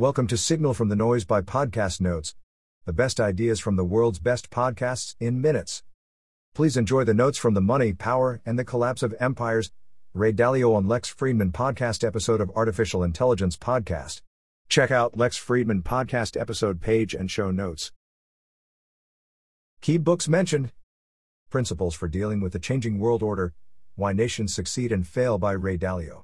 Welcome to Signal from the Noise by Podcast Notes, the best ideas from the world's best podcasts in minutes. Please enjoy the notes from the Money, Power, and the Collapse of Empires, Ray Dalio on Lex Fridman podcast episode of Artificial Intelligence Podcast. Check out Lex Fridman podcast episode page and show notes. Key books mentioned Principles for Dealing with the Changing World Order Why Nations Succeed and Fail by Ray Dalio.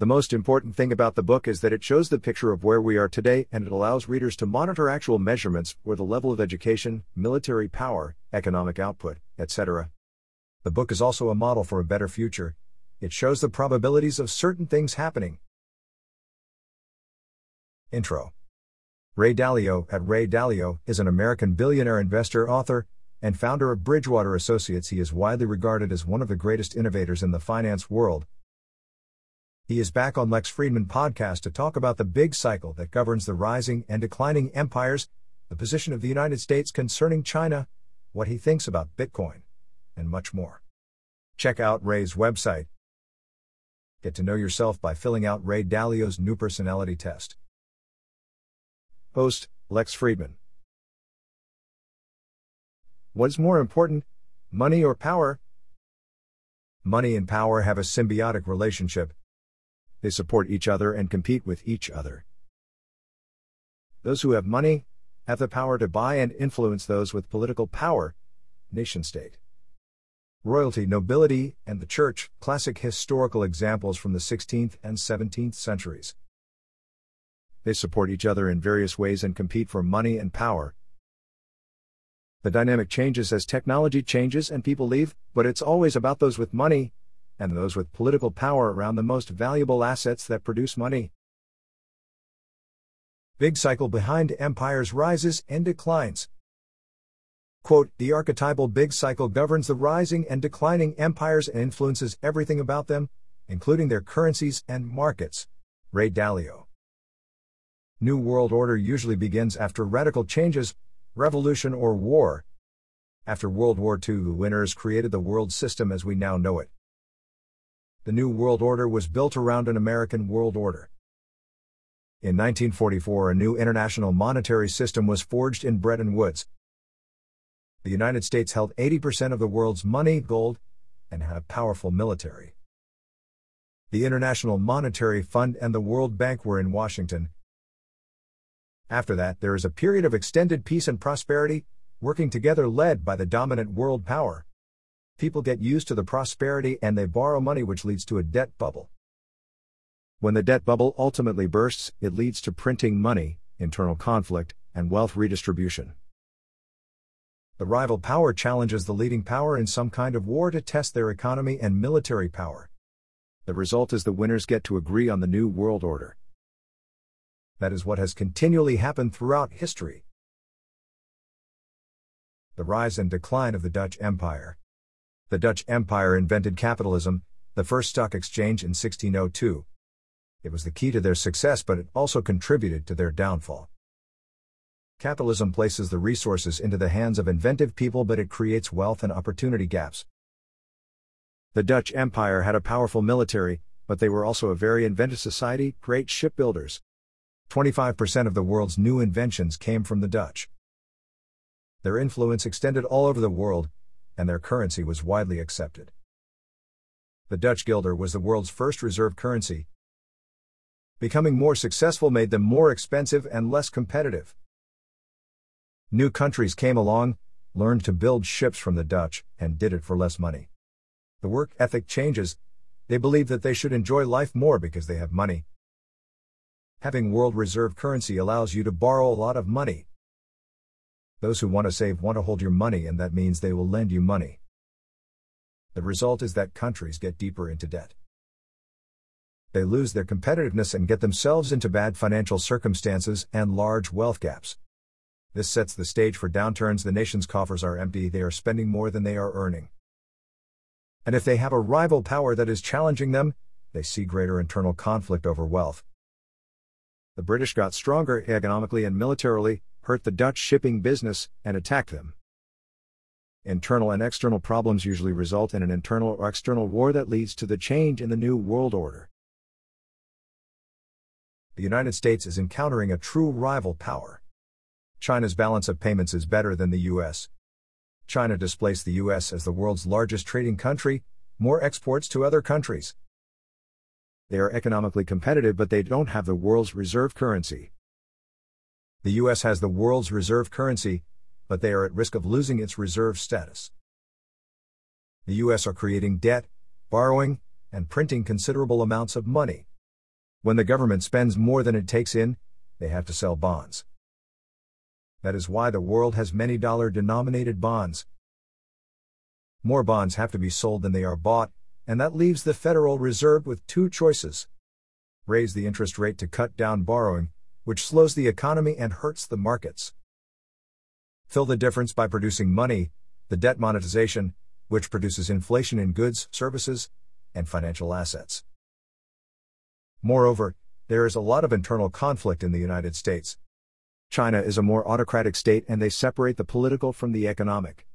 The most important thing about the book is that it shows the picture of where we are today and it allows readers to monitor actual measurements for the level of education, military power, economic output, etc. The book is also a model for a better future. It shows the probabilities of certain things happening. Intro Ray Dalio at Ray Dalio is an American billionaire investor, author, and founder of Bridgewater Associates. He is widely regarded as one of the greatest innovators in the finance world he is back on Lex Fridman podcast to talk about the big cycle that governs the rising and declining empires, the position of the United States concerning China, what he thinks about Bitcoin, and much more. Check out Ray's website. Get to know yourself by filling out Ray Dalio's new personality test. Host, Lex Fridman. What is more important, money or power? Money and power have a symbiotic relationship, they support each other and compete with each other. Those who have money have the power to buy and influence those with political power, nation state. Royalty, nobility, and the church, classic historical examples from the 16th and 17th centuries. They support each other in various ways and compete for money and power. The dynamic changes as technology changes and people leave, but it's always about those with money, and those with political power around the most valuable assets that produce money. Big cycle behind empires rises and declines. Quote, the archetypal big cycle governs the rising and declining empires and influences everything about them, including their currencies and markets. Ray Dalio. New World Order usually begins after radical changes, revolution or war. After World War II, the winners created the world system as we now know it the New World Order was built around an American world order. In 1944, a new international monetary system was forged in Bretton Woods. The United States held 80% of the world's money, gold, and had a powerful military. The International Monetary Fund and the World Bank were in Washington. After that, there is a period of extended peace and prosperity, working together led by the dominant world power people get used to the prosperity and they borrow money, which leads to a debt bubble. When the debt bubble ultimately bursts, it leads to printing money, internal conflict, and wealth redistribution. The rival power challenges the leading power in some kind of war to test their economy and military power. The result is the winners get to agree on the new world order. That is what has continually happened throughout history. The rise and decline of the Dutch Empire. The Dutch Empire invented capitalism, the first stock exchange in 1602. It was the key to their success, but it also contributed to their downfall. Capitalism places the resources into the hands of inventive people, but it creates wealth and opportunity gaps. The Dutch Empire had a powerful military, but they were also a very inventive society, great shipbuilders. 25% of the world's new inventions came from the Dutch. Their influence extended all over the world, and their currency was widely accepted. The Dutch guilder was the world's first reserve currency. Becoming more successful made them more expensive and less competitive. New countries came along, learned to build ships from the Dutch, and did it for less money. The work ethic changes, they believe that they should enjoy life more because they have money. Having world reserve currency allows you to borrow a lot of money, those who want to save want to hold your money, and that means they will lend you money. The result is that countries get deeper into debt. They lose their competitiveness and get themselves into bad financial circumstances and large wealth gaps. This sets the stage for downturns. The nation's coffers are empty, they are spending more than they are earning. And if they have a rival power that is challenging them, they see greater internal conflict over wealth. The British got stronger economically and militarily, hurt the Dutch shipping business, and attacked them. Internal and external problems usually result in an internal or external war that leads to the change in the New World Order. the United States is encountering a true rival power. China's balance of payments is better than the US. China displaced the US as the world's largest trading country, more exports to other countries. They are economically competitive, but they don't have the world's reserve currency. The US has the world's reserve currency, but they are at risk of losing its reserve status. The US are creating debt, borrowing, and printing considerable amounts of money. When the government spends more than it takes in, they have to sell bonds. That is why the world has many dollar denominated bonds. More bonds have to be sold than they are bought, and that leaves the Federal Reserve with two choices raise the interest rate to cut down borrowing, which slows the economy and hurts the markets. Fill the difference by producing money, the debt monetization, which produces inflation in goods, services, and financial assets. Moreover, there is a lot of internal conflict in the United States. China is a more autocratic state and they separate the political from the economic.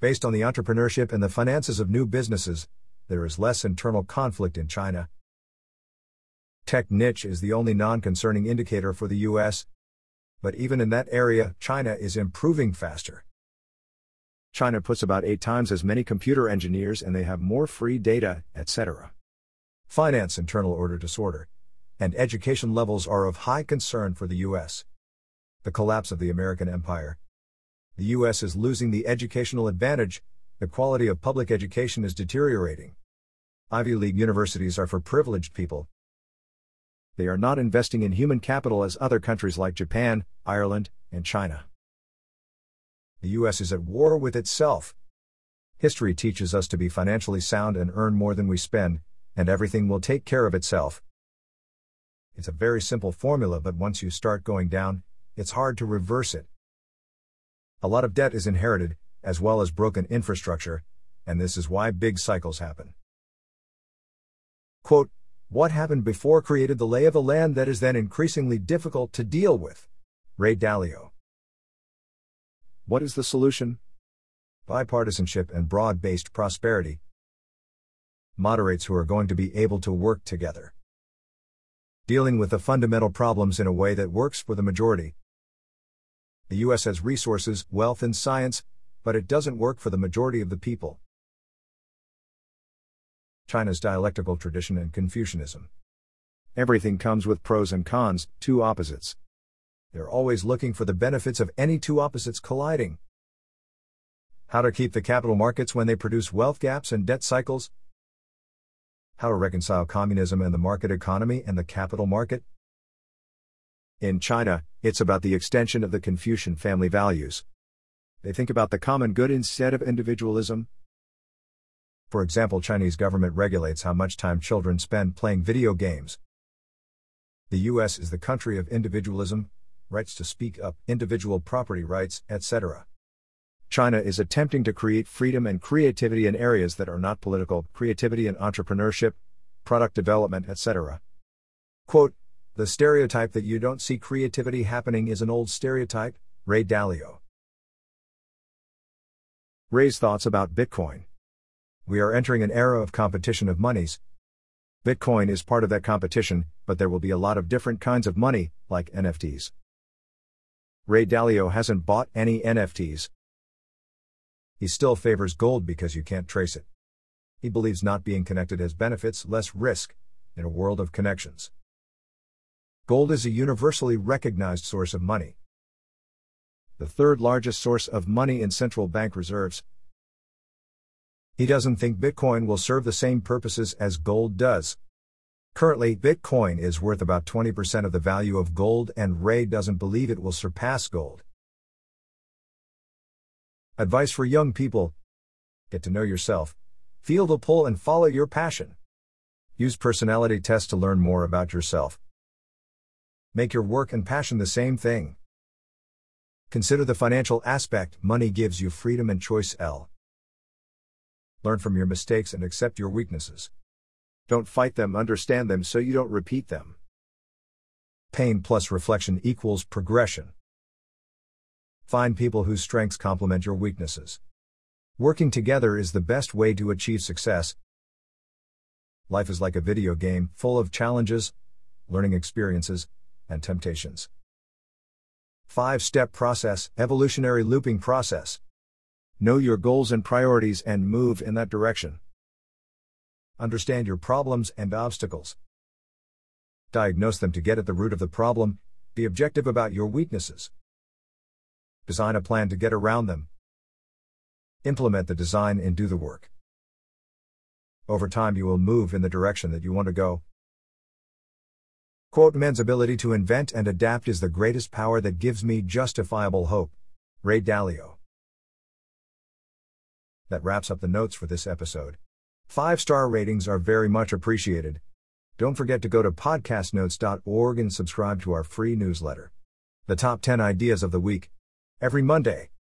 Based on the entrepreneurship and the finances of new businesses, there is less internal conflict in China, Tech niche is the only non concerning indicator for the US. But even in that area, China is improving faster. China puts about eight times as many computer engineers and they have more free data, etc. Finance internal order disorder. And education levels are of high concern for the US. The collapse of the American empire. The US is losing the educational advantage, the quality of public education is deteriorating. Ivy League universities are for privileged people, they are not investing in human capital as other countries like Japan, Ireland, and China. The US is at war with itself. History teaches us to be financially sound and earn more than we spend, and everything will take care of itself. It's a very simple formula, but once you start going down, it's hard to reverse it. A lot of debt is inherited, as well as broken infrastructure, and this is why big cycles happen. Quote, what happened before created the lay of the land that is then increasingly difficult to deal with. Ray Dalio. What is the solution? Bipartisanship and broad based prosperity. Moderates who are going to be able to work together. Dealing with the fundamental problems in a way that works for the majority. The U.S. has resources, wealth, and science, but it doesn't work for the majority of the people. China's dialectical tradition and Confucianism. Everything comes with pros and cons, two opposites. They're always looking for the benefits of any two opposites colliding. How to keep the capital markets when they produce wealth gaps and debt cycles. How to reconcile communism and the market economy and the capital market. In China, it's about the extension of the Confucian family values. They think about the common good instead of individualism, for example, Chinese government regulates how much time children spend playing video games. The US is the country of individualism, rights to speak up, individual property rights, etc. China is attempting to create freedom and creativity in areas that are not political, creativity and entrepreneurship, product development, etc. Quote, the stereotype that you don't see creativity happening is an old stereotype, Ray Dalio. Ray's thoughts about Bitcoin. We are entering an era of competition of monies. Bitcoin is part of that competition, but there will be a lot of different kinds of money, like NFTs. Ray Dalio hasn't bought any NFTs. He still favors gold because you can't trace it. He believes not being connected has benefits, less risk, in a world of connections. Gold is a universally recognized source of money. The third largest source of money in central bank reserves, he doesn't think Bitcoin will serve the same purposes as gold does. Currently, Bitcoin is worth about 20% of the value of gold, and Ray doesn't believe it will surpass gold. Advice for young people Get to know yourself, feel the pull, and follow your passion. Use personality tests to learn more about yourself. Make your work and passion the same thing. Consider the financial aspect money gives you freedom and choice. L. Learn from your mistakes and accept your weaknesses. Don't fight them, understand them so you don't repeat them. Pain plus reflection equals progression. Find people whose strengths complement your weaknesses. Working together is the best way to achieve success. Life is like a video game, full of challenges, learning experiences, and temptations. 5 step process, evolutionary looping process. Know your goals and priorities and move in that direction. Understand your problems and obstacles. Diagnose them to get at the root of the problem, be objective about your weaknesses. Design a plan to get around them. Implement the design and do the work. Over time, you will move in the direction that you want to go. Quote Men's ability to invent and adapt is the greatest power that gives me justifiable hope. Ray Dalio. That wraps up the notes for this episode. Five star ratings are very much appreciated. Don't forget to go to podcastnotes.org and subscribe to our free newsletter. The top 10 ideas of the week. Every Monday.